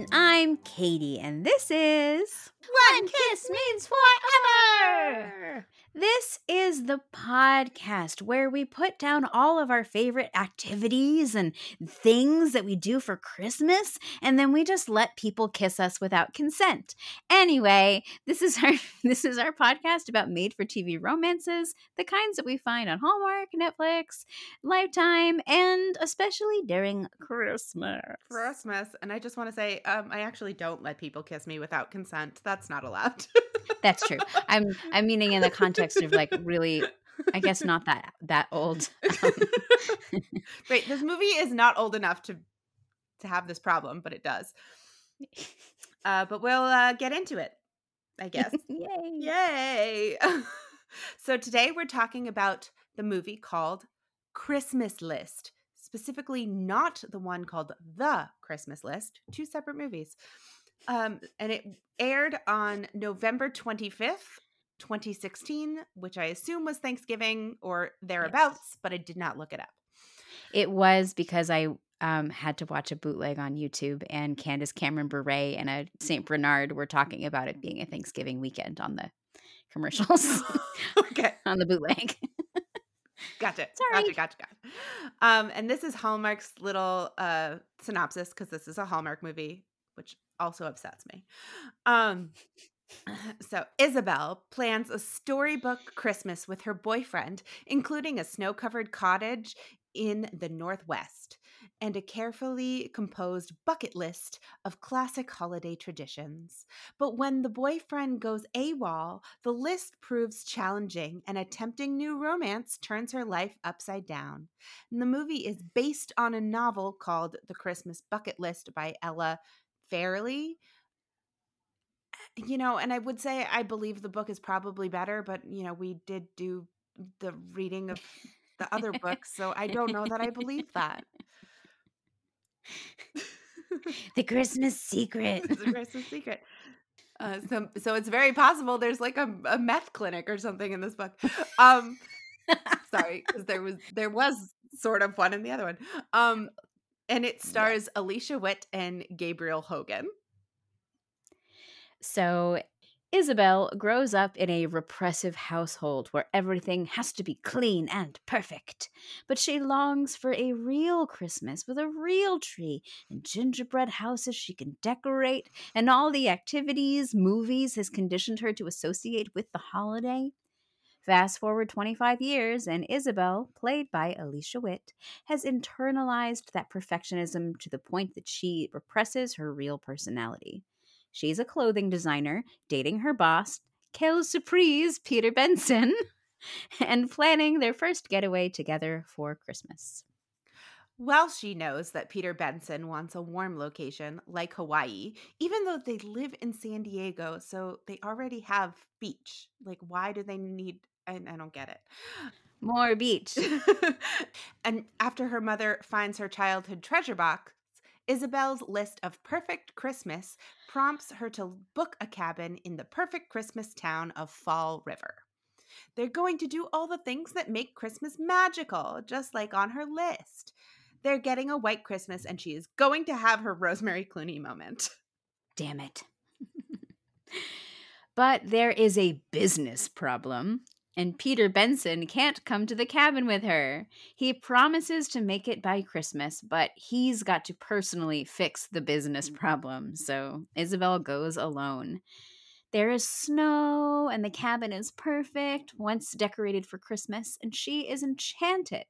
I'm And I'm Katie, and this is One Kiss Means Forever. This is the podcast where we put down all of our favorite activities and things that we do for Christmas, and then we just let people kiss us without consent. Anyway, this is our this is our podcast about made-for-TV romances, the kinds that we find on Hallmark, Netflix, Lifetime, and especially during Christmas. Christmas. And I just want to say, um, I actually don't let people kiss me without consent. That's not allowed. That's true. I'm I'm meaning in the context of like really I guess not that that old. Um, Wait, this movie is not old enough to to have this problem, but it does. Uh, but we'll uh, get into it, I guess. Yay. Yay! so today we're talking about the movie called Christmas List, specifically not the one called The Christmas List, two separate movies. Um, and it aired on November 25th, 2016, which I assume was Thanksgiving or thereabouts, but I did not look it up. It was because I um, had to watch a bootleg on YouTube, and Candace Cameron Bure and a Saint Bernard were talking about it being a Thanksgiving weekend on the commercials okay. on the bootleg. Gotcha. Sorry. Gotcha. Gotcha. Gotcha. Um, and this is Hallmark's little uh, synopsis because this is a Hallmark movie, which also upsets me. Um, so Isabel plans a storybook Christmas with her boyfriend, including a snow-covered cottage in the Northwest and a carefully composed bucket list of classic holiday traditions. But when the boyfriend goes AWOL, the list proves challenging and a tempting new romance turns her life upside down. And the movie is based on a novel called The Christmas Bucket List by Ella Fairley. You know, and I would say I believe the book is probably better, but you know, we did do the reading of the other books, so I don't know that I believe that. the Christmas secret. a Christmas secret. Uh, so, so it's very possible there's like a, a meth clinic or something in this book. Um, sorry, because there was there was sort of one in the other one. Um, and it stars Alicia Witt and Gabriel Hogan. So Isabel grows up in a repressive household where everything has to be clean and perfect. But she longs for a real Christmas with a real tree and gingerbread houses she can decorate, and all the activities, movies has conditioned her to associate with the holiday. Fast forward 25 years, and Isabel, played by Alicia Witt, has internalized that perfectionism to the point that she represses her real personality. She's a clothing designer, dating her boss, Quelle Surprise, Peter Benson, and planning their first getaway together for Christmas. Well, she knows that Peter Benson wants a warm location like Hawaii, even though they live in San Diego, so they already have beach. Like, why do they need? I, I don't get it. More beach. and after her mother finds her childhood treasure box, Isabel's list of perfect Christmas prompts her to book a cabin in the perfect Christmas town of Fall River. They're going to do all the things that make Christmas magical, just like on her list. They're getting a white Christmas, and she is going to have her Rosemary Clooney moment. Damn it. but there is a business problem and Peter Benson can't come to the cabin with her. He promises to make it by Christmas, but he's got to personally fix the business mm. problem, so Isabel goes alone. There is snow, and the cabin is perfect, once decorated for Christmas, and she is enchanted.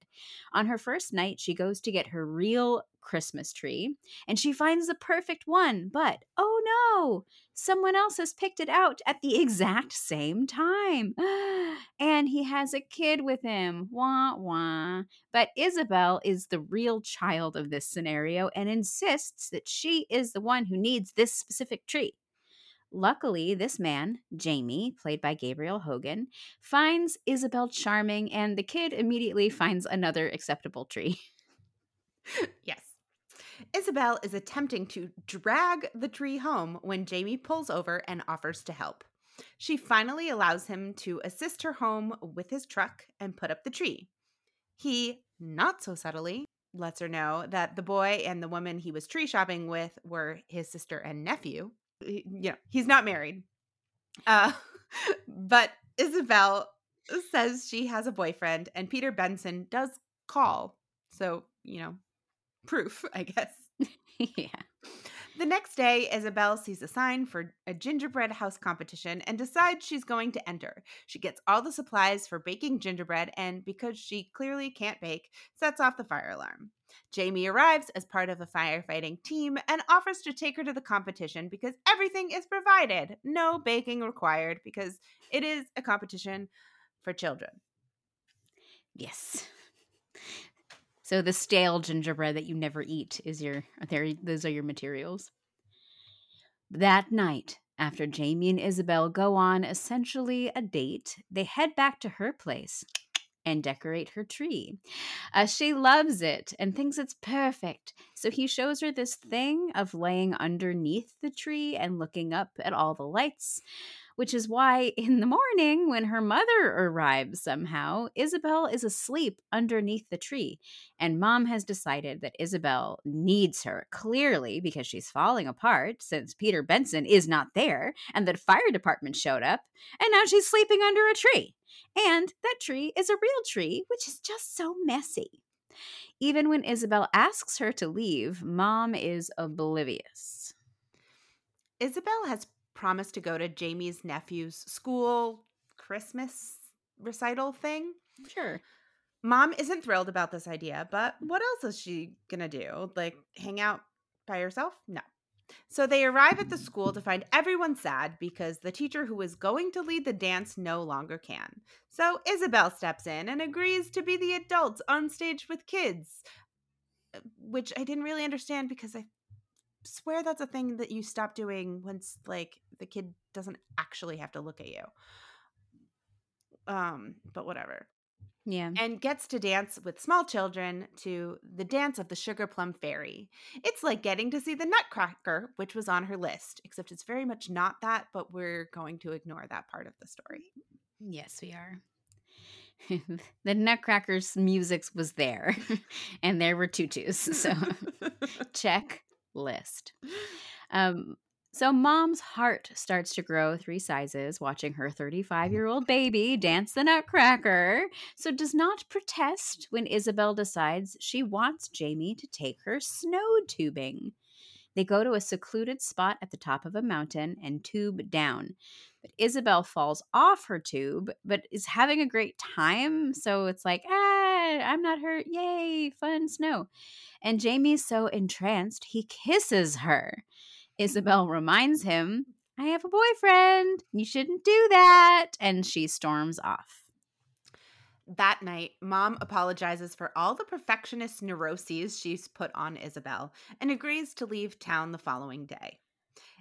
On her first night, she goes to get her real Christmas tree, and she finds the perfect one, but oh no, someone else has picked it out at the exact same time. and he has a kid with him. Wah wah. But Isabel is the real child of this scenario and insists that she is the one who needs this specific tree. Luckily, this man, Jamie, played by Gabriel Hogan, finds Isabel charming, and the kid immediately finds another acceptable tree. yes. Isabel is attempting to drag the tree home when Jamie pulls over and offers to help. She finally allows him to assist her home with his truck and put up the tree. He, not so subtly, lets her know that the boy and the woman he was tree shopping with were his sister and nephew. You know, he's not married. Uh, but Isabel says she has a boyfriend, and Peter Benson does call. So, you know, proof, I guess. yeah. The next day, Isabel sees a sign for a gingerbread house competition and decides she's going to enter. She gets all the supplies for baking gingerbread and, because she clearly can't bake, sets off the fire alarm. Jamie arrives as part of a firefighting team and offers to take her to the competition because everything is provided. No baking required because it is a competition for children. Yes. So the stale gingerbread that you never eat is your there those are your materials. That night, after Jamie and Isabel go on essentially a date, they head back to her place and decorate her tree. Uh, she loves it and thinks it's perfect. So he shows her this thing of laying underneath the tree and looking up at all the lights which is why in the morning, when her mother arrives somehow, Isabel is asleep underneath the tree. And mom has decided that Isabel needs her, clearly because she's falling apart since Peter Benson is not there and the fire department showed up. And now she's sleeping under a tree. And that tree is a real tree, which is just so messy. Even when Isabel asks her to leave, mom is oblivious. Isabel has promised to go to Jamie's nephew's school Christmas recital thing. Sure. Mom isn't thrilled about this idea, but what else is she going to do? Like hang out by herself? No. So they arrive at the school to find everyone sad because the teacher who was going to lead the dance no longer can. So Isabel steps in and agrees to be the adults on stage with kids, uh, which I didn't really understand because I swear that's a thing that you stop doing once like the kid doesn't actually have to look at you. Um, but whatever. Yeah. And gets to dance with small children to the dance of the Sugar Plum Fairy. It's like getting to see the Nutcracker, which was on her list, except it's very much not that, but we're going to ignore that part of the story. Yes, we are. the Nutcracker's music was there, and there were tutus. So check list. Um, so, mom's heart starts to grow three sizes watching her 35 year old baby dance the nutcracker. So, does not protest when Isabel decides she wants Jamie to take her snow tubing. They go to a secluded spot at the top of a mountain and tube down. But Isabel falls off her tube, but is having a great time. So it's like, ah, I'm not hurt. Yay, fun snow. And Jamie's so entranced, he kisses her. Isabel reminds him, I have a boyfriend. You shouldn't do that. And she storms off. That night, mom apologizes for all the perfectionist neuroses she's put on Isabel and agrees to leave town the following day.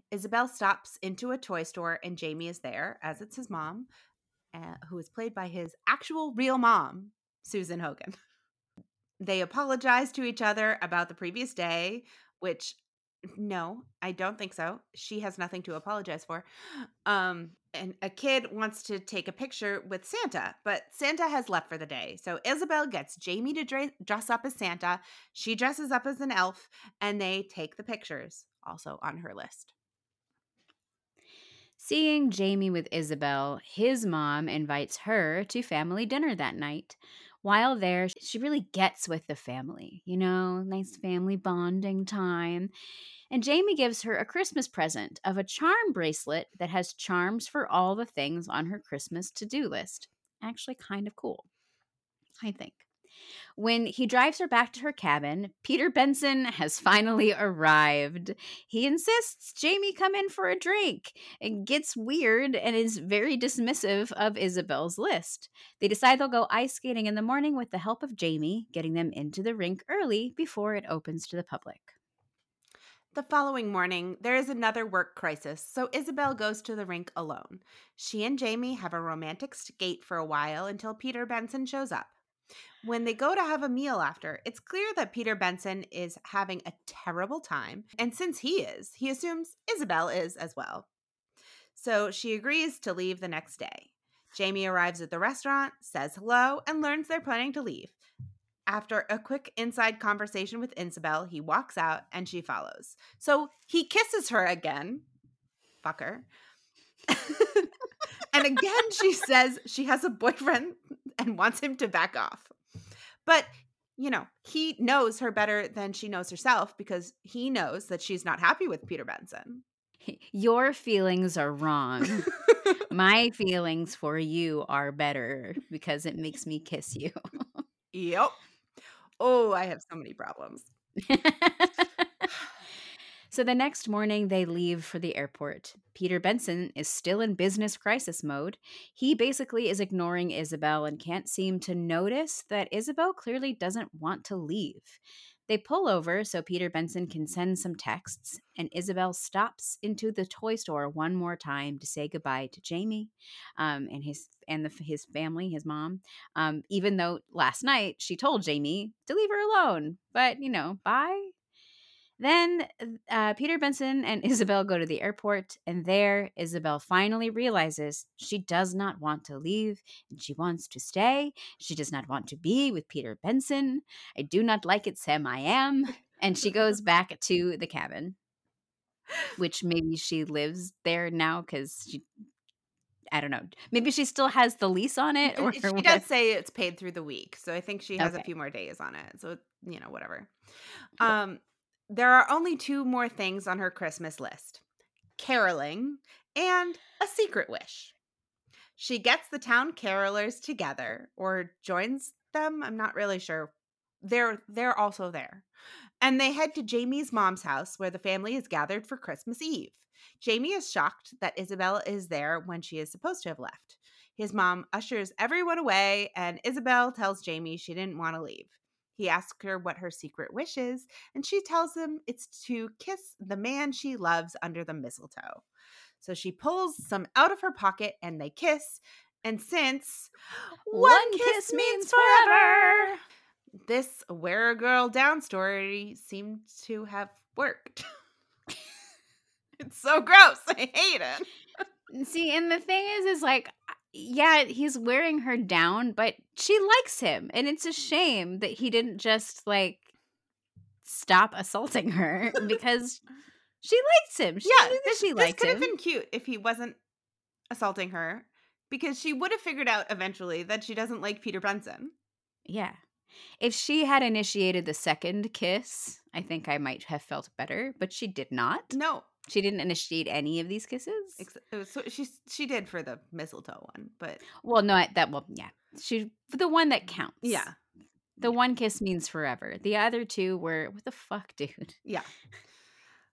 Isabel stops into a toy store and Jamie is there, as it's his mom, uh, who is played by his actual real mom, Susan Hogan. They apologize to each other about the previous day, which no, I don't think so. She has nothing to apologize for. Um, and a kid wants to take a picture with Santa, but Santa has left for the day. So Isabel gets Jamie to dre- dress up as Santa. She dresses up as an elf, and they take the pictures, also on her list. Seeing Jamie with Isabel, his mom invites her to family dinner that night. While there, she really gets with the family, you know, nice mm. family bonding time. And Jamie gives her a Christmas present of a charm bracelet that has charms for all the things on her Christmas to do list. Actually, kind of cool, I think. When he drives her back to her cabin, Peter Benson has finally arrived. He insists Jamie come in for a drink and gets weird and is very dismissive of Isabel's list. They decide they'll go ice skating in the morning with the help of Jamie, getting them into the rink early before it opens to the public. The following morning, there is another work crisis, so Isabel goes to the rink alone. She and Jamie have a romantic skate for a while until Peter Benson shows up. When they go to have a meal after, it's clear that Peter Benson is having a terrible time. And since he is, he assumes Isabel is as well. So she agrees to leave the next day. Jamie arrives at the restaurant, says hello, and learns they're planning to leave. after a quick inside conversation with Isabel, he walks out and she follows. So he kisses her again. Fucker. and again, she says she has a boyfriend and wants him to back off. But, you know, he knows her better than she knows herself because he knows that she's not happy with Peter Benson. Your feelings are wrong. My feelings for you are better because it makes me kiss you. yep. Oh, I have so many problems. so the next morning, they leave for the airport. Peter Benson is still in business crisis mode. He basically is ignoring Isabel and can't seem to notice that Isabel clearly doesn't want to leave. They pull over so Peter Benson can send some texts, and Isabel stops into the toy store one more time to say goodbye to Jamie um, and his and the, his family, his mom. Um, even though last night she told Jamie to leave her alone, but you know, bye then uh, Peter Benson and Isabel go to the airport, and there Isabel finally realizes she does not want to leave and she wants to stay. She does not want to be with Peter Benson. I do not like it, Sam. I am. And she goes back to the cabin, which maybe she lives there now because she. I don't know. Maybe she still has the lease on it, or she does say it's paid through the week, so I think she has okay. a few more days on it. So you know, whatever. Cool. Um, there are only two more things on her Christmas list caroling and a secret wish. She gets the town carolers together or joins them, I'm not really sure. They're they're also there. And they head to Jamie's mom's house where the family is gathered for Christmas Eve. Jamie is shocked that Isabel is there when she is supposed to have left. His mom ushers everyone away, and Isabel tells Jamie she didn't want to leave. He asks her what her secret wish is, and she tells him it's to kiss the man she loves under the mistletoe. So she pulls some out of her pocket and they kiss. And since one, one kiss, kiss, means forever, this Wear a Girl Down story seemed to have worked. it's so gross. I hate it. See, and the thing is, is like, yeah, he's wearing her down, but she likes him. And it's a mm. shame that he didn't just like stop assaulting her because she likes him. She yeah, this, she this could have been cute if he wasn't assaulting her because she would have figured out eventually that she doesn't like Peter Benson. Yeah. If she had initiated the second kiss, I think I might have felt better, but she did not. No, she didn't initiate any of these kisses. So she she did for the mistletoe one, but well, no, that well, yeah, she the one that counts. Yeah, the one kiss means forever. The other two were what the fuck, dude. Yeah.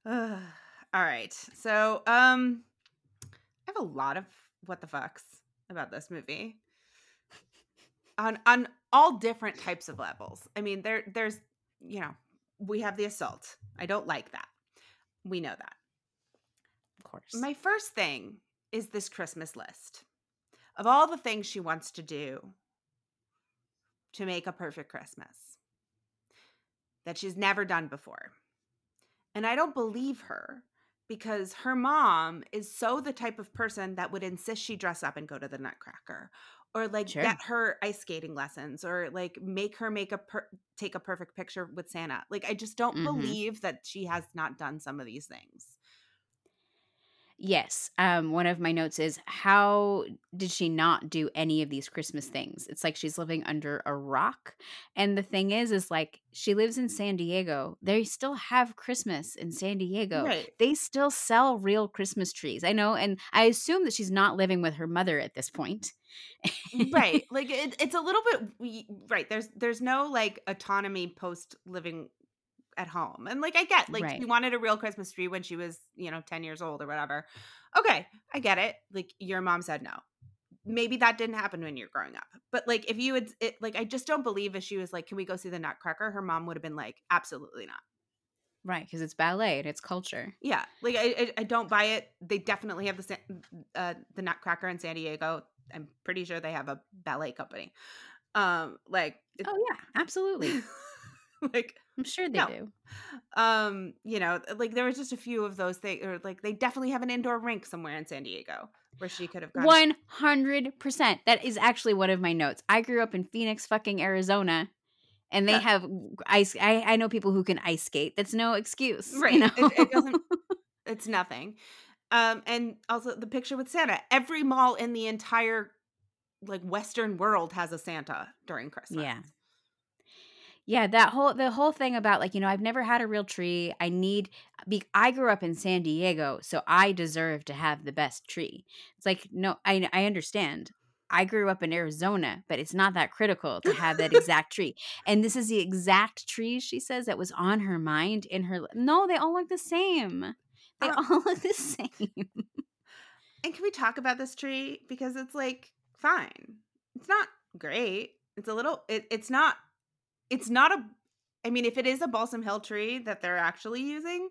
Uh, all right, so um, I have a lot of what the fucks about this movie on on all different types of levels. I mean, there there's you know we have the assault. I don't like that. We know that course. My first thing is this Christmas list of all the things she wants to do to make a perfect Christmas that she's never done before. And I don't believe her because her mom is so the type of person that would insist she dress up and go to the Nutcracker or like sure. get her ice skating lessons or like make her make a per- take a perfect picture with Santa. Like I just don't mm-hmm. believe that she has not done some of these things. Yes. Um, one of my notes is how did she not do any of these Christmas things? It's like she's living under a rock. And the thing is, is like she lives in San Diego. They still have Christmas in San Diego. Right. They still sell real Christmas trees. I know. And I assume that she's not living with her mother at this point. right. Like it, it's a little bit right. There's there's no like autonomy post living at home. And like I get like right. she wanted a real Christmas tree when she was, you know, 10 years old or whatever. Okay, I get it. Like your mom said no. Maybe that didn't happen when you're growing up. But like if you had it like I just don't believe if she was like, "Can we go see the Nutcracker?" her mom would have been like, "Absolutely not." Right, because it's ballet and it's culture. Yeah, like I, I, I don't buy it. They definitely have the uh, the Nutcracker in San Diego. I'm pretty sure they have a ballet company. Um, like oh yeah, absolutely. like I'm sure they no. do. Um, you know, like there was just a few of those things, or like they definitely have an indoor rink somewhere in San Diego where she could have gone. One hundred percent. That is actually one of my notes. I grew up in Phoenix, fucking Arizona, And they Yeah. have ice. I, I know people who can ice skate. That's no excuse. Right. You know? It, it doesn't. It's nothing. Um, and also the picture with Santa. Every mall in the entire like Western world has a Santa during Christmas. Yeah. Yeah, that whole the whole thing about like, you know, I've never had a real tree. I need be I grew up in San Diego, so I deserve to have the best tree. It's like, no, I I understand. I grew up in Arizona, but it's not that critical to have that exact tree. And this is the exact tree she says that was on her mind in her No, they all look the same. They Uh, all look the same. And can we talk about this tree because it's like fine. It's not great. It's a little. It, it's not. It's not a. I mean, if it is a Balsam Hill tree that they're actually using,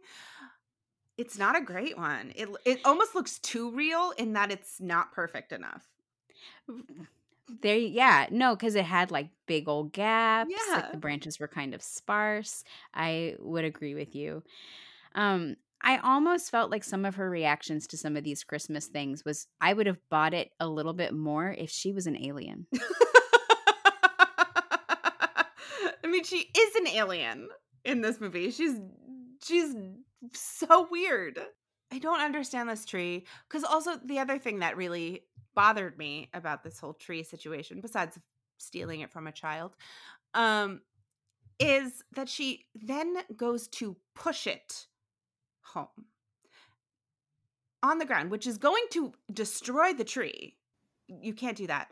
it's not a great one. It it almost looks too real in that it's not perfect enough. There, yeah, no, because it had like big old gaps. Like Yeah. the branches were kind of sparse. I would agree with you. Um, I almost felt like some of her reactions to some of these Christmas things was I would have bought it a little bit more if she was an alien. Mean, she is an alien in this movie. She's she's so weird. I don't understand this tree because also the other thing that really bothered me about this whole tree situation, besides stealing it from a child, um, is that she then goes to push it home on the ground, which is going to destroy the tree. You can't do that.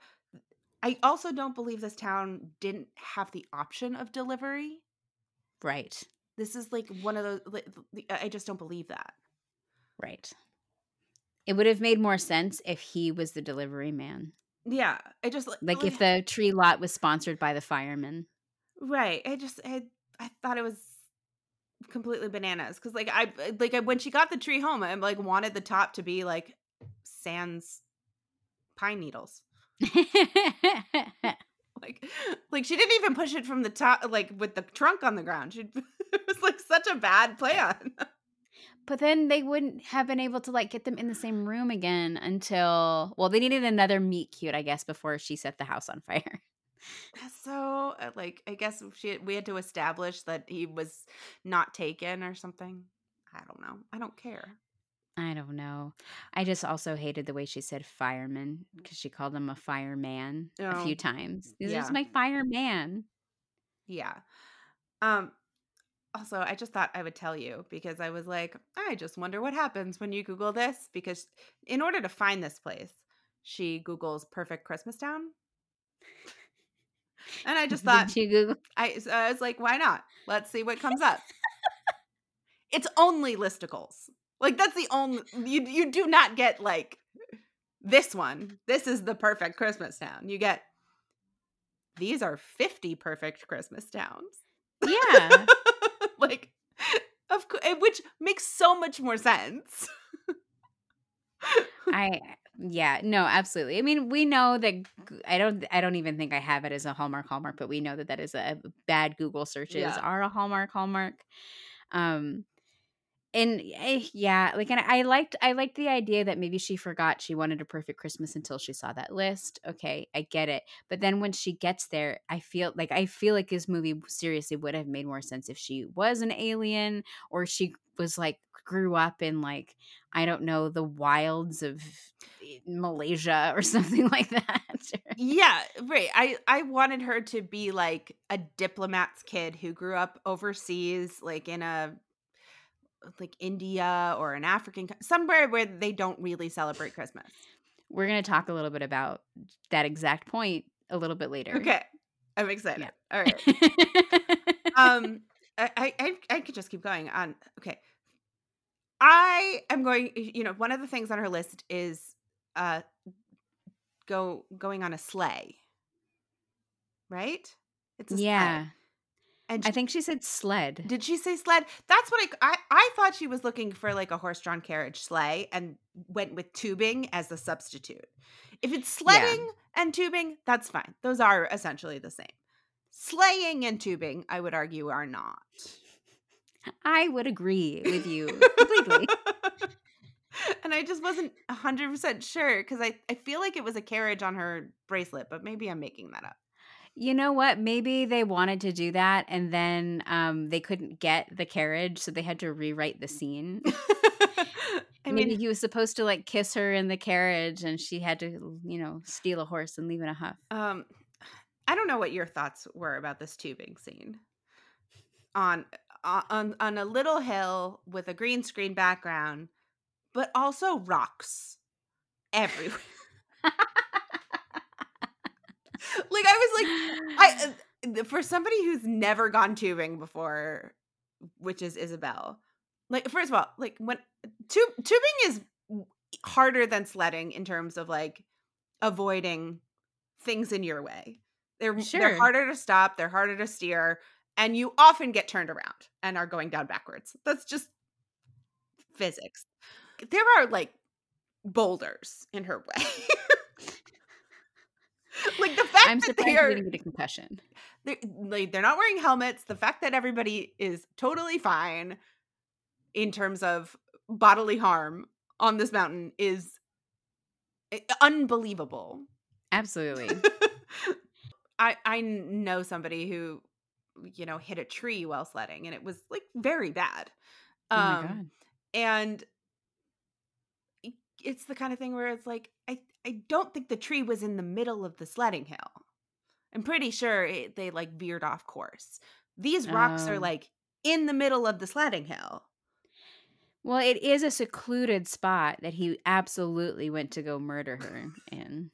I also don't believe this town didn't have the option of delivery. Right, This is like one of those. like, the- I just don't believe that. right. It would have made more sense if he was the delivery man. Yeah, I just Like if the tree lot was sponsored by the firemen. right. I just I I thought it was completely bananas because like I like I, when she got the tree home, I like wanted the top to be like sans pine needles. Like like she didn't even push it from the top like with the trunk on the ground. She it was like such a bad plan. But then they wouldn't have been able to like get them in the same room again until well, they needed another meet cute, I guess, before she set the house on fire. So, uh, like, I guess she we had to establish that he was not taken or something. I don't know. I don't care. I don't know. I just also hated the way she said fireman because she called him a fireman a Oh, few times. This yeah. is my fireman. Yeah. Um. Also, I just thought I would tell you because I was like, I just wonder what happens when you Google this because in order to find this place, she Googles perfect Christmas town, and I just thought Did Google? I, so I was like, why not? Let's see what comes up. it's only listicles. Like that's the only you you do not get like this one. This is the perfect Christmas town. You get these are 50 perfect Christmas towns. Yeah. like of which makes so much more sense. I yeah, no, absolutely. I mean, we know that I don't I don't even think I have it as a Hallmark Hallmark, but we know that that is a bad Google searches Yeah. are a Hallmark Hallmark. Um and eh, yeah, like and I liked I liked the idea that maybe she forgot she wanted a perfect Christmas until she saw that list. Okay, I get it. But then when she gets there, I feel like I feel like this movie seriously would have made more sense if she was an alien or she was like grew up in like I don't know the wilds of Malaysia or something like that. yeah, right. I I wanted her to be like a diplomat's kid who grew up overseas like in a like India or an African somewhere where they don't really celebrate Christmas. We're gonna talk a little bit about that exact point a little bit later. Okay. I'm excited. Yeah. All right. um I, I I could just keep going on. Okay. I am going you know, one of the things on her list is uh go going on a sleigh. Right? It's a sleigh. Yeah. And I think she said sled. Did she say sled? That's what I, I I thought she was looking for like a horse-drawn carriage sleigh and went with tubing as the substitute. If it's Yeah. sledding and tubing, that's fine. Those are essentially the same. Sleighing and tubing, I would argue, are not. I would agree with you completely. and I just wasn't 100% sure because I, I feel like it was a carriage on her bracelet, but maybe I'm making that up. You know what? Maybe they wanted to do that and then um, they couldn't get the carriage, so they had to rewrite the scene. I Maybe mean, he was supposed to like kiss her in the carriage and she had to, you know, steal a horse and leave in a huff. um, I don't know what your thoughts were about this tubing scene on uh, on on a little hill with a green screen background, but also rocks everywhere. like I was like, I uh, for somebody who's never gone tubing before, which is Isabel. Like first of all, like when tube tubing is harder than sledding in terms of like avoiding things in your way. They're Sure. they're harder to stop, they're harder to steer, and you often get turned around and are going down backwards. That's just physics. There are like boulders in her way. like the fact I'm that they are didn't a concussion. they're, like they're not wearing helmets the fact that everybody is totally fine in terms of bodily harm on this mountain is eh, unbelievable Absolutely. i i know somebody who you know hit a tree while sledding and it was like very bad oh my um god. and it's the kind of thing where it's like i i don't think the tree was in the middle of the sledding hill i'm pretty sure it, they like veered off course these rocks are Oh. like in the middle of the sledding hill Well, it is a secluded spot that he absolutely went to go murder her in.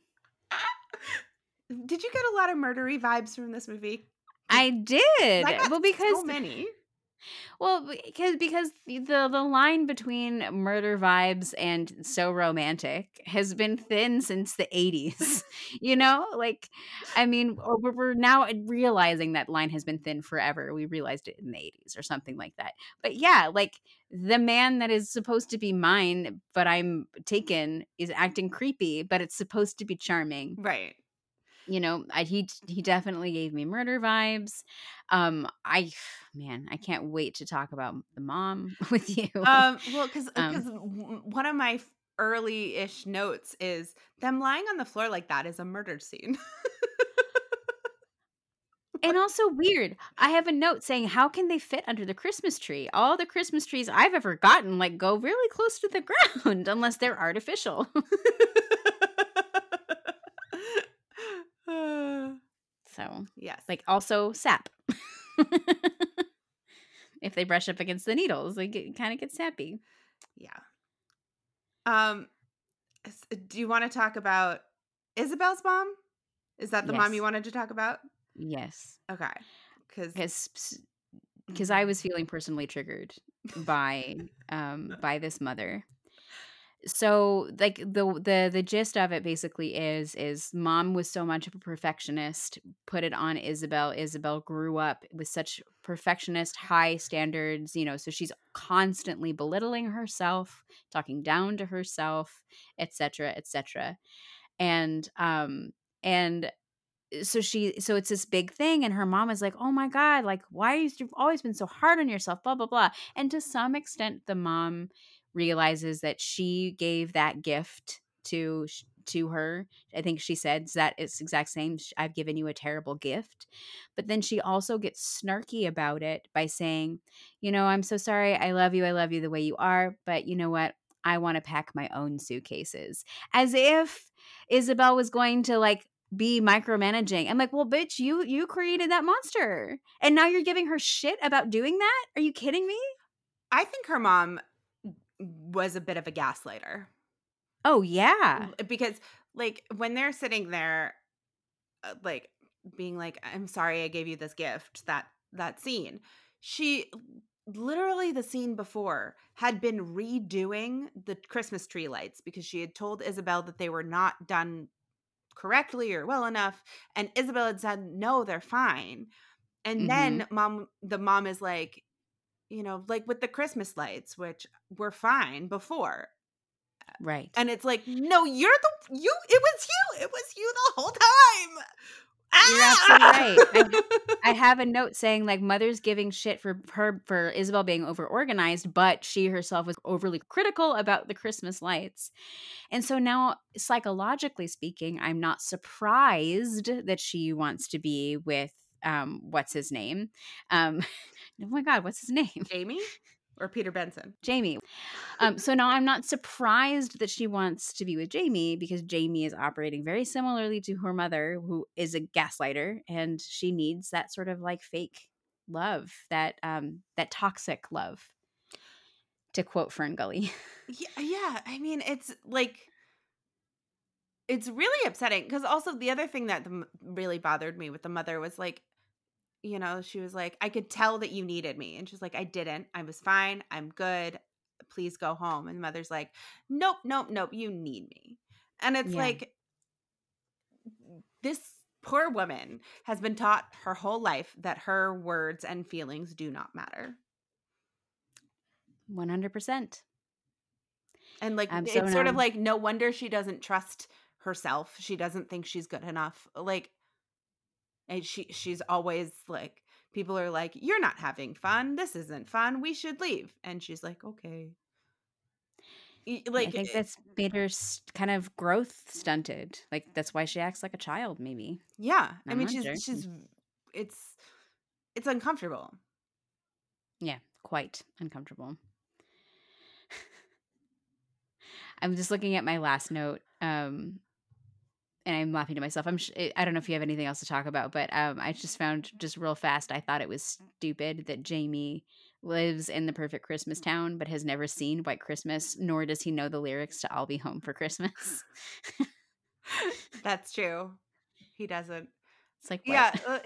did you get a lot of murdery vibes from this movie I did. I Well, because so many well, because because the the line between murder vibes and so romantic has been thin since the 80s. you know? Like I mean, oh, we're, we're now realizing that line has been thin forever. We realized it in the 80s or something like that. But yeah, like the man that is supposed to be mine, but I'm taken is acting creepy, but it's supposed to be charming. right you know I, he he definitely gave me murder vibes um i man i can't wait to talk about the mom with you. Um well because Um, because one of my early-ish notes is them lying on the floor like that is a murder scene. And also weird i have a note saying how can they fit under the christmas tree? All the christmas trees i've ever gotten like go really close to the ground unless they're artificial Uh, so yes like also sap if they brush up against the needles they get kind of get sappy Yeah. Um do you want to talk about Isabel's mom? Is that the mom you wanted to talk about? yes Okay. Cuz because because I was feeling personally triggered by um by this mother. So like the the the gist of it basically is is mom was so much of a perfectionist, put it on Isabel. Isabel grew up with such perfectionist high standards, you know, so she's constantly belittling herself, talking down to herself, etc., etc. And um and so she so it's this big thing and her mom is like oh my god like why you you've always been so hard on yourself blah blah blah and to some extent the mom realizes that she gave that gift to to her i think she said that it's exact same i've given you a terrible gift but then she also gets snarky about it by saying you know i'm so sorry i love you i love you the way you are but you know what i want to pack my own suitcases as if isabel was going to like be micromanaging. I'm like, well, bitch, you you created that monster, and now you're giving her shit about doing that. Are you kidding me? I think her mom was a bit of a gaslighter. Oh yeah, Because like when they're sitting there uh, like being like I'm sorry I gave you this gift, that that scene. She literally the scene before had been redoing the Christmas tree lights because she had told Isabel that they were not done correctly or well enough and Isabel had said no they're fine and then mom the mom is like you know like with the Christmas lights which were fine before right. and it's like no you're the you it was you it was you the whole time You're absolutely right. I, I have a note saying like mother's giving shit for her for Isabel being over organized, but she herself was overly critical about the Christmas lights. And so now, psychologically speaking, I'm not surprised that she wants to be with um what's his name? Um oh my god, what's his name? Jamie or Peter Benson? Jamie. Um, so now I'm not surprised that she wants to be with Jamie because Jamie is operating very similarly to her mother, who is a gaslighter, and she needs that sort of like fake love, that um, that toxic love. To quote Fern Gully. Yeah, yeah. I mean, it's like it's really upsetting because also the other thing that really bothered me with the mother was like you know, she was like, I could tell that you needed me. And she's like, I didn't. I was fine. I'm good. Please go home. And the mother's like, Nope, nope, nope. You need me. And it's yeah. like, this poor woman has been taught her whole life that her words and feelings do not matter. 100%. And like, I'm it's so sort of like, no wonder she doesn't trust herself. She doesn't think she's good enough. Like, and she she's always like people are like you're not having fun. This isn't fun. We should leave. And she's like okay. Like i think that's made her kind of growth stunted. Like that's why she acts like a child maybe. Yeah. I mean she's sure. she's it's it's uncomfortable. Yeah quite uncomfortable. I'm just looking at my last note um and I'm laughing to myself. I'm sh- I don't know if you have anything else to talk about, but um, I just found just real fast. I thought it was stupid that Jamie lives in the perfect Christmas town, but has never seen White Christmas, nor does he know the lyrics to "I'll Be Home for Christmas." That's true. He doesn't. It's like what? yeah, uh,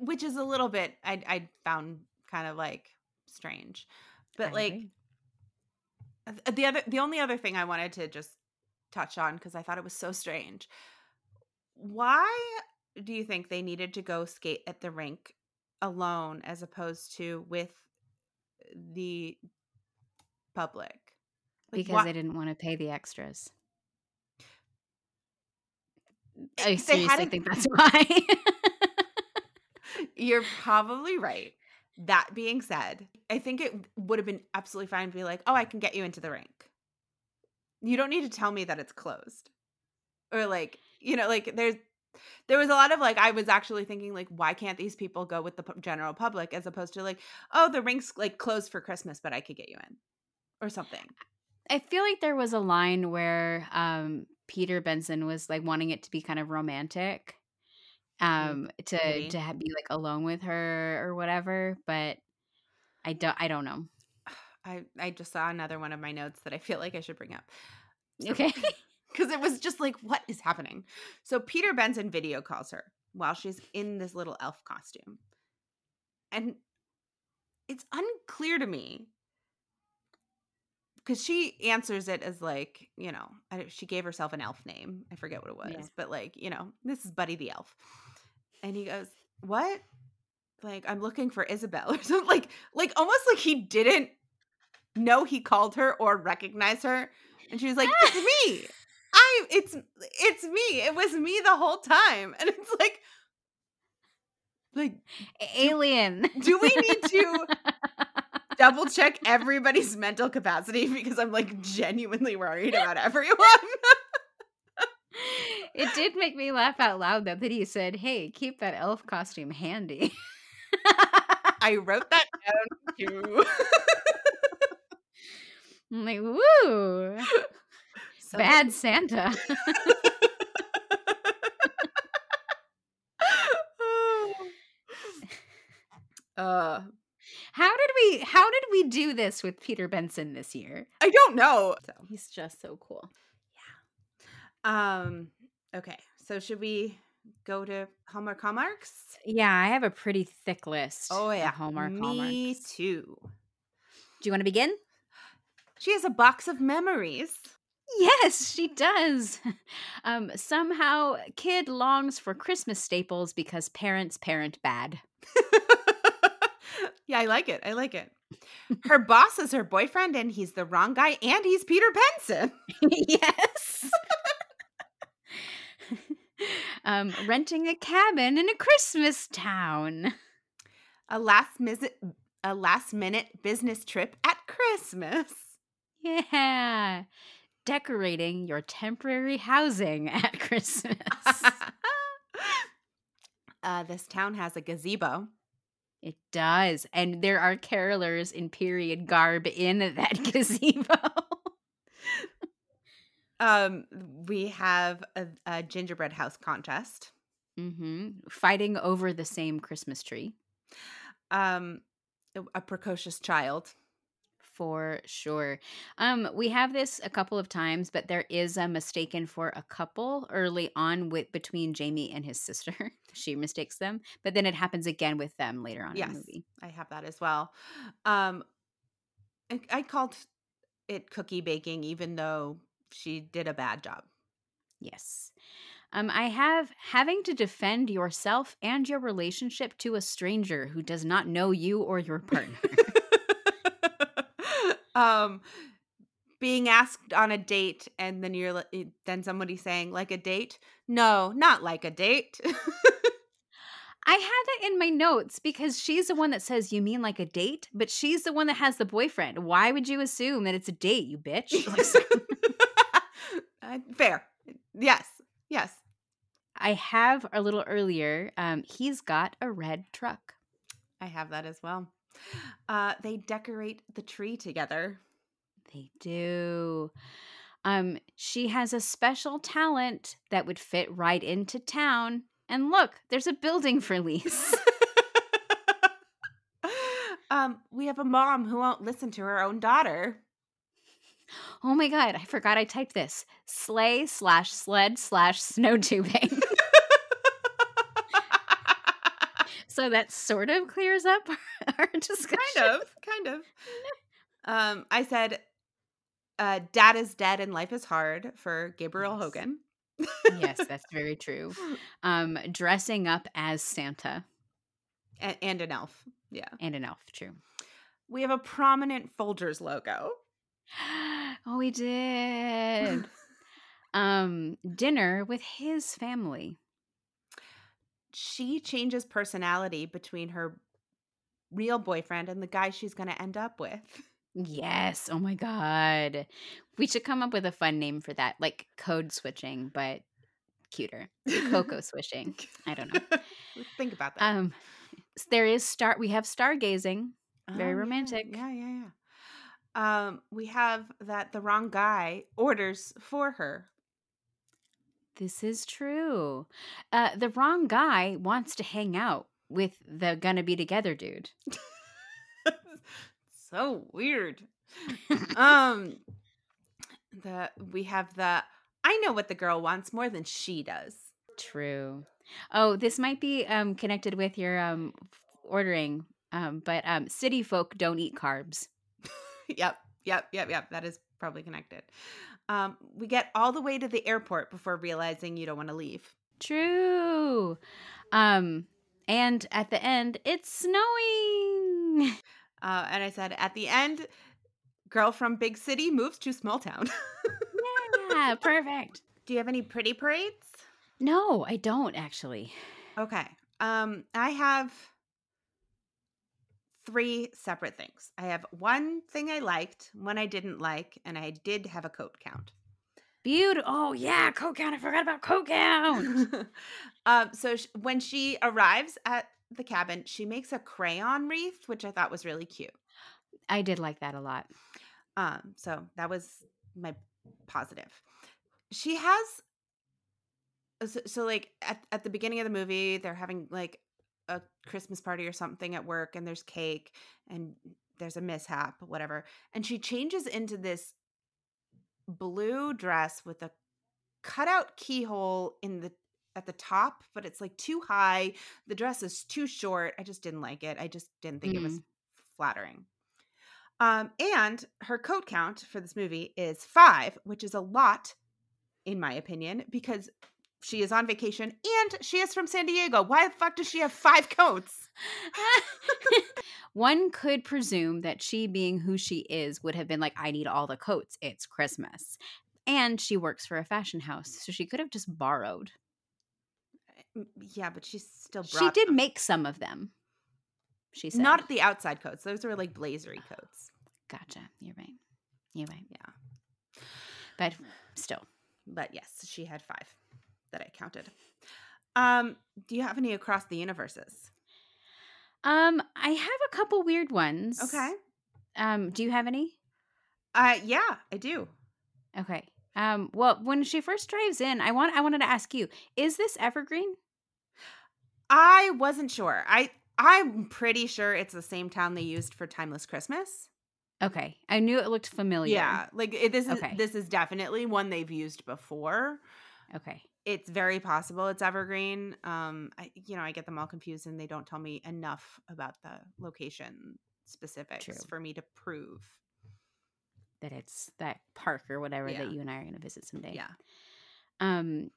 which is a little bit I I found kind of like strange, but I like agree. the other the only other thing I wanted to just touch on because I thought it was so strange why do you think they needed to go skate at the rink alone as opposed to with the public? Like, because why- they didn't want to pay the extras. I seriously think that's why. You're probably right. That being said, I think it would have been absolutely fine to be like, oh, I can get you into the rink. You don't need to tell me that it's closed. Or like, you know, like there's there was a lot of like I was actually thinking like why can't these people go with the general public as opposed to like oh the rinks like closed for Christmas but I could get you in or something. I feel like there was a line where um Peter Benson was like wanting it to be kind of romantic mm, um to Maybe. to be like alone with her or whatever but I don't I don't know. I I just saw another one of my notes that I feel like I should bring up. Okay. because it was just like, what is happening? So Peter Benson video calls her while she's in this little elf costume. And it's unclear to me because she answers it as like, you know, she gave herself an elf name. I forget what it was, yeah. but like, you know, this is Buddy the elf. And he goes, What? Like, I'm looking for Isabel or something. Like, like almost like he didn't know he called her or recognize her. And she was like, It's me. I it's it's me. It was me the whole time. And it's like like alien. Do, do we need to double check everybody's mental capacity because I'm like genuinely worried about everyone. it did make me laugh out loud though that he said, "Hey, keep that elf costume handy." I wrote that down too. I'm like, woo. Bad Santa. uh how did we how did we do this with Peter Benson this year? I don't know. So he's just so cool. Yeah. Um okay. So should we go to Hallmark Hallmarks? Yeah, I have a pretty thick list. Oh yeah. Hallmark Me Hallmarks. too. Do you want to begin? She has a box of memories. Yes, she does. Um, somehow, kid longs for Christmas staples because parents parent bad. yeah, I like it. I like it. Her boss is her boyfriend, and he's the wrong guy, and he's Peter Benson. yes. um, renting a cabin in a Christmas town. A last minute a last minute business trip at Christmas. Yeah. Decorating your temporary housing at Christmas. uh, this town has a gazebo. It does. And there are carolers in period garb in that gazebo. um, we have a, a gingerbread house contest. hmm Fighting over the same Christmas tree. Um, a precocious child. For sure. Um, we have this a couple of times, but there is a mistaken for a couple early on with between Jamie and his sister. she mistakes them, but then it happens again with them later on Yes, in the movie. I have that as well. Um, I, I called it cookie baking, even though she did a bad job. Yes. Um, I have having to defend yourself and your relationship to a stranger who does not know you or your partner. Um, being asked on a date, and then you're li- then somebody saying like a date. No, not like a date. I had that in my notes because she's the one that says you mean like a date, but she's the one that has the boyfriend. Why would you assume that it's a date, you bitch? Uh, Fair. Yes. Yes. I have a little earlier. Um, he's got a red truck. I have that as well. Uh, they decorate the tree together. They do. Um, she has a special talent that would fit right into town. And look, there's a building for lease. um, we have a mom who won't listen to her own daughter. oh my god, I forgot I typed this. Sleigh slash sled slash snow tubing. so that sort of clears up our discussion. kind of, kind of. Um, I said, uh, "Dad is dead and life is hard" for Gabriel Yes. Hogan. yes, that's very true. Um, dressing up as Santa and, and an elf. Yeah, and an elf, true. we have a prominent Folgers logo. oh, we did. um, dinner with his family. She changes personality between her real boyfriend and the guy she's going to end up with. Yes. Oh my god. We should come up with a fun name for that, like code switching, but cuter. Cocoa switching. I don't know. Think about that. Um, there is star. We have stargazing. very Oh, yeah, romantic. Yeah, yeah, yeah. Um, we have that the wrong guy orders for her. This is true. Uh, the wrong guy wants to hang out with the gonna be together dude. so weird. um, the we have the I know what the girl wants more than she does. True. Oh, this might be um connected with your um ordering. Um, but um, city folk don't eat carbs. yep, yep, yep, yep. That is probably connected. Um, we get all the way to the airport before realizing you don't want to leave. True. Um, and at the end, it's snowing. Uh, and I said at the end, girl from big city moves to small town. yeah, perfect. Do you have any pretty parades? No, I don't actually. Okay. Um, I have three separate things. I have one thing I liked, one I didn't like, and I did have a coat count. Beautiful. Oh yeah, coat count. I forgot about coat count. um, so sh- when she arrives at the cabin, she makes a crayon wreath, which I thought was really cute. I did like that a lot. Um, so that was my positive. She has so, so like at, at the beginning of the movie, they're having like a Christmas party or something at work, and there's cake and there's a mishap, whatever. And she changes into this blue dress with a cutout keyhole in the at the top, but it's like too high. The dress is too short. I just didn't like it. I just didn't think it was flattering. Um, and her coat count for this movie is five, which is a lot, in my opinion, because she is on vacation and she is from San Diego. Why the fuck does she have five coats? One could presume that she, being who she is, would have been like, I need all the coats. It's Christmas. And she works for a fashion house. So she could have just borrowed. Mm, Yeah, but she's still She did them. make some of them. She said. not the outside coats. Those were like blazery coats. Gotcha. You're right. You're right. Yeah. But still. But yes, she had five that I counted. Um, do you have any across the universes? Um, I have a couple weird ones. Okay. Um, do you have any? Uh yeah, I do. Okay. Um, well, when she first drives in, I want I wanted to ask you, is this evergreen? I wasn't sure. I I'm pretty sure it's the same town they used for Timeless Christmas. Okay. I knew it looked familiar. Yeah, like it, this is Okay. this is definitely one they've used before. Okay. It's very possible it's evergreen. Um, I you know I get them all confused and they don't tell me enough about the location specifics True. for me to prove. That it's that park or whatever Yeah. that you and I are gonna visit someday. Yeah. Um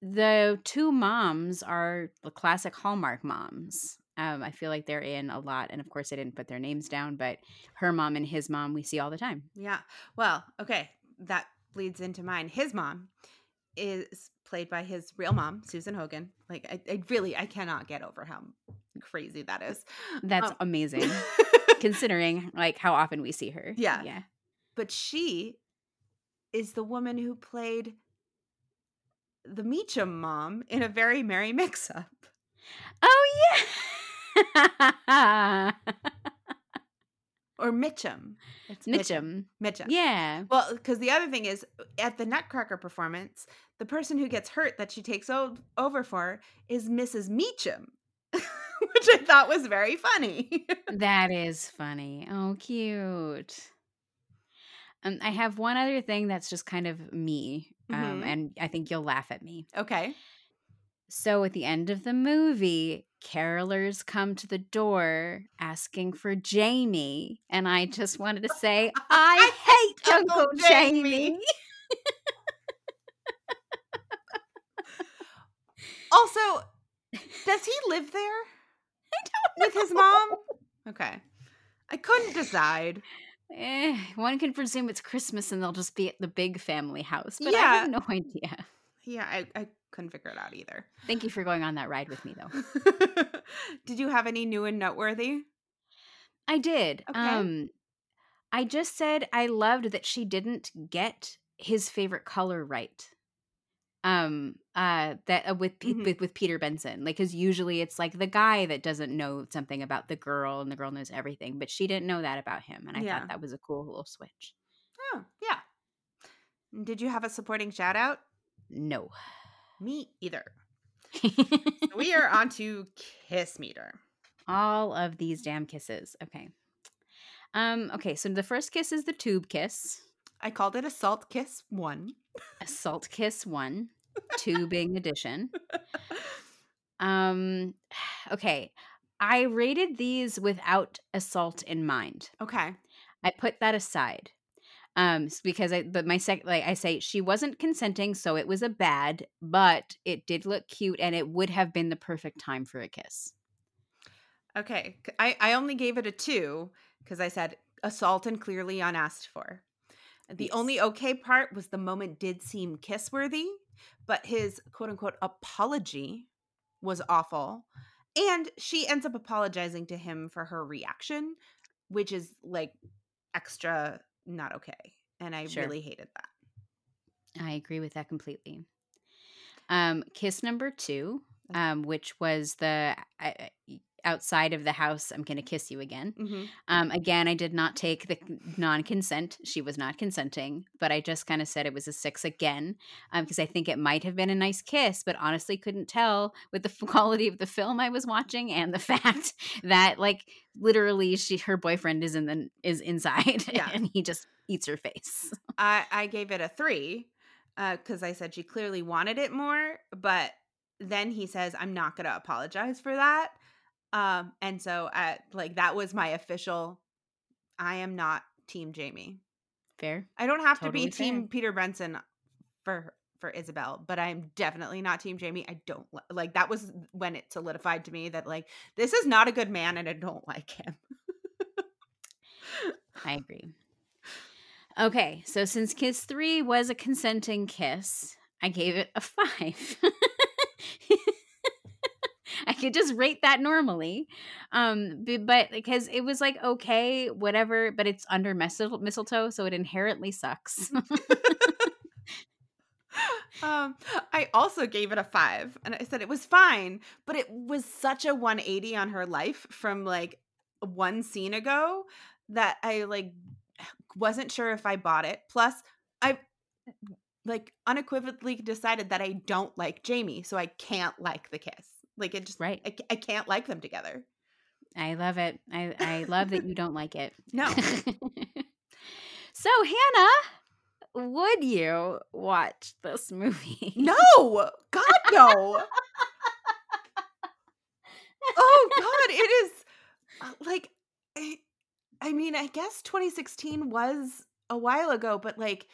the two moms are the classic Hallmark moms. Um, I feel like they're in a lot, and of course, I didn't put their names down, but her mom and his mom we see all the time. Yeah. Well, okay. That bleeds into mine. His mom is played by his real mom, Susan Hogan. Like, I, I really, I cannot get over how crazy that is. That's Um, amazing, considering like how often we see her. Yeah. yeah. but she is the woman who played the Meacham mom in a very merry mix-up. Oh yeah, Or Mitchum. It's Mitchum. Mitchum. Yeah, Well, because the other thing is, at the Nutcracker performance, the person who gets hurt that she takes o- over for is Mrs. Meacham, which I thought was very funny. that is funny. Oh, cute. Um, I have one other thing that's just kind of me, um, Mhm. and I think you'll laugh at me. okay. So at the end of the movie, carolers come to the door asking for Jamie, and I just wanted to say, I hate Uncle Jamie." Jamie. Also, does he live there with his mom? Okay. I couldn't decide. Eh, one can presume it's Christmas and they'll just be at the big family house, but I have no idea. Yeah, I, I couldn't figure it out either. Thank you for going on that ride with me, though. Did you have any new and noteworthy? I did. Okay. Um, I just said I loved that she didn't get his favorite color right. Um, uh, that uh, with, Mhm. with with Peter Benson, like, because usually it's like the guy that doesn't know something about the girl, and the girl knows everything, but she didn't know that about him, and I Yeah. thought that was a cool little switch. Oh, yeah. Did you have a supporting shout out? No, Me either. we are on to Kiss Meter. all of these damn kisses. Okay. Um. Okay. So the first kiss is the tube kiss. I called it a salt kiss one. A salt kiss one, tubing edition. Um. Okay. I rated these without assault in mind. Okay. I put that aside. Um, because I, but my sec, like I say, she wasn't consenting, so it was a bad, but it did look cute, and it would have been the perfect time for a kiss. Okay. i i only gave it a two because I said assault and clearly unasked for. The Yes. only okay part was the moment did seem kiss worthy, but his quote unquote apology was awful. And she ends up apologizing to him for her reaction, which is like extra not okay. And I Sure. really hated that. I agree with that completely. Um, kiss number two, um, which was the uh, outside of the house. I'm gonna kiss you again. Mm-hmm. Um, again, I did not take the non-consent. She was not consenting, but I just kind of said it was a six again because I think it might have been a nice kiss, but honestly couldn't tell with the quality of the film I was watching and the fact that like literally she her boyfriend is in the is inside Yeah. and he just eats her face. I, I gave it a three because I said she clearly wanted it more, but then he says, I'm not going to apologize for that. Um, and so, uh, like, that was my official, I am not Team Jamie. Fair. I don't have Totally to be Team fair. Peter Benson for for Isabel, but I'm definitely not Team Jamie. I don't like that was when it solidified to me that like this is not a good man and I don't like him. I agree. Okay, so since kiss three was a consenting kiss, I gave it a five. could just rate that normally. Um, but because it was like okay, whatever, but it's under mistletoe, so it inherently sucks. um, I also gave it a five, and I said it was fine, but it was such a 180 on her life from like one scene ago that I like wasn't sure if I bought it. Plus, I like unequivocally decided that I don't like Jamie, so I can't like the kiss. Like it just right. I, I can't like them together. I love it. I I love that you don't like it. No. so Hannah, would you watch this movie? No, God no. oh God, it is uh, like I, I mean, I guess 2016 was a while ago, but like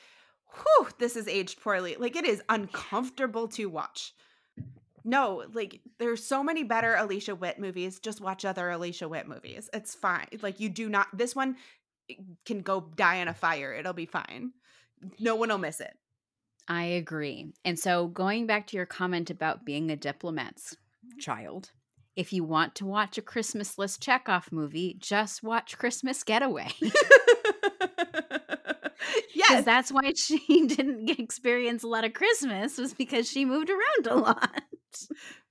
whew, this is aged poorly. Like it is uncomfortable to watch. No, like there's so many better Alicia Witt movies. Just watch other Alicia Witt movies. It's fine. Like you do not this one eh, can go die in a fire. It'll be fine. No one will miss it. I agree. And so going back to your comment about being a diplomat's child, if you want to watch a Christmas list checkoff movie, just watch Christmas Getaway. Yes. that's why she didn't experience a lot of Christmas was because she moved around a lot.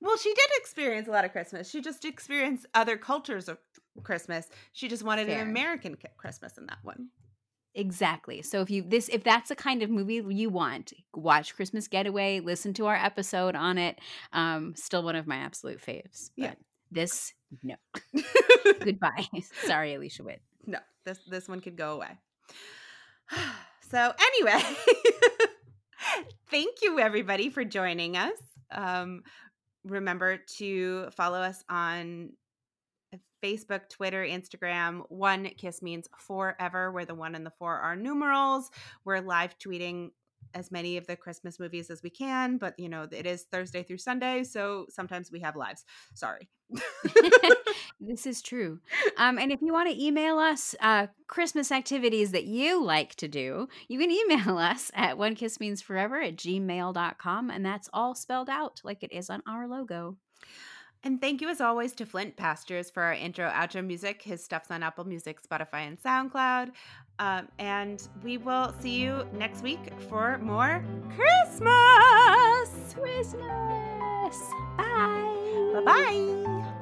Well, she did experience a lot of Christmas. She just experienced other cultures of Christmas. She just wanted Fair. an American Christmas in that one. Exactly. So if you this if that's the kind of movie you want, watch Christmas Getaway, listen to our episode on it. Um still one of my absolute faves. yeah. This no. Goodbye. Sorry, Alicia Witt. No. This this one could go away. So, anyway, thank you everybody for joining us. Um, remember to follow us on Facebook, Twitter, Instagram. One kiss means forever, where the one and the four are numerals. We're live tweeting as many of the Christmas movies as we can, but you know, it is Thursday through Sunday, so sometimes we have lives. Sorry. this is true. Um, and if you want to email us uh, Christmas activities that you like to do, you can email us at one kiss means forever at gmail.com, and that's all spelled out like it is on our logo. And thank you as always to Flint Pastures for our intro outro music. His stuff's on Apple Music, Spotify, and SoundCloud. Um, and we will see you next week for more Christmas. Christmas. Bye. Bye bye.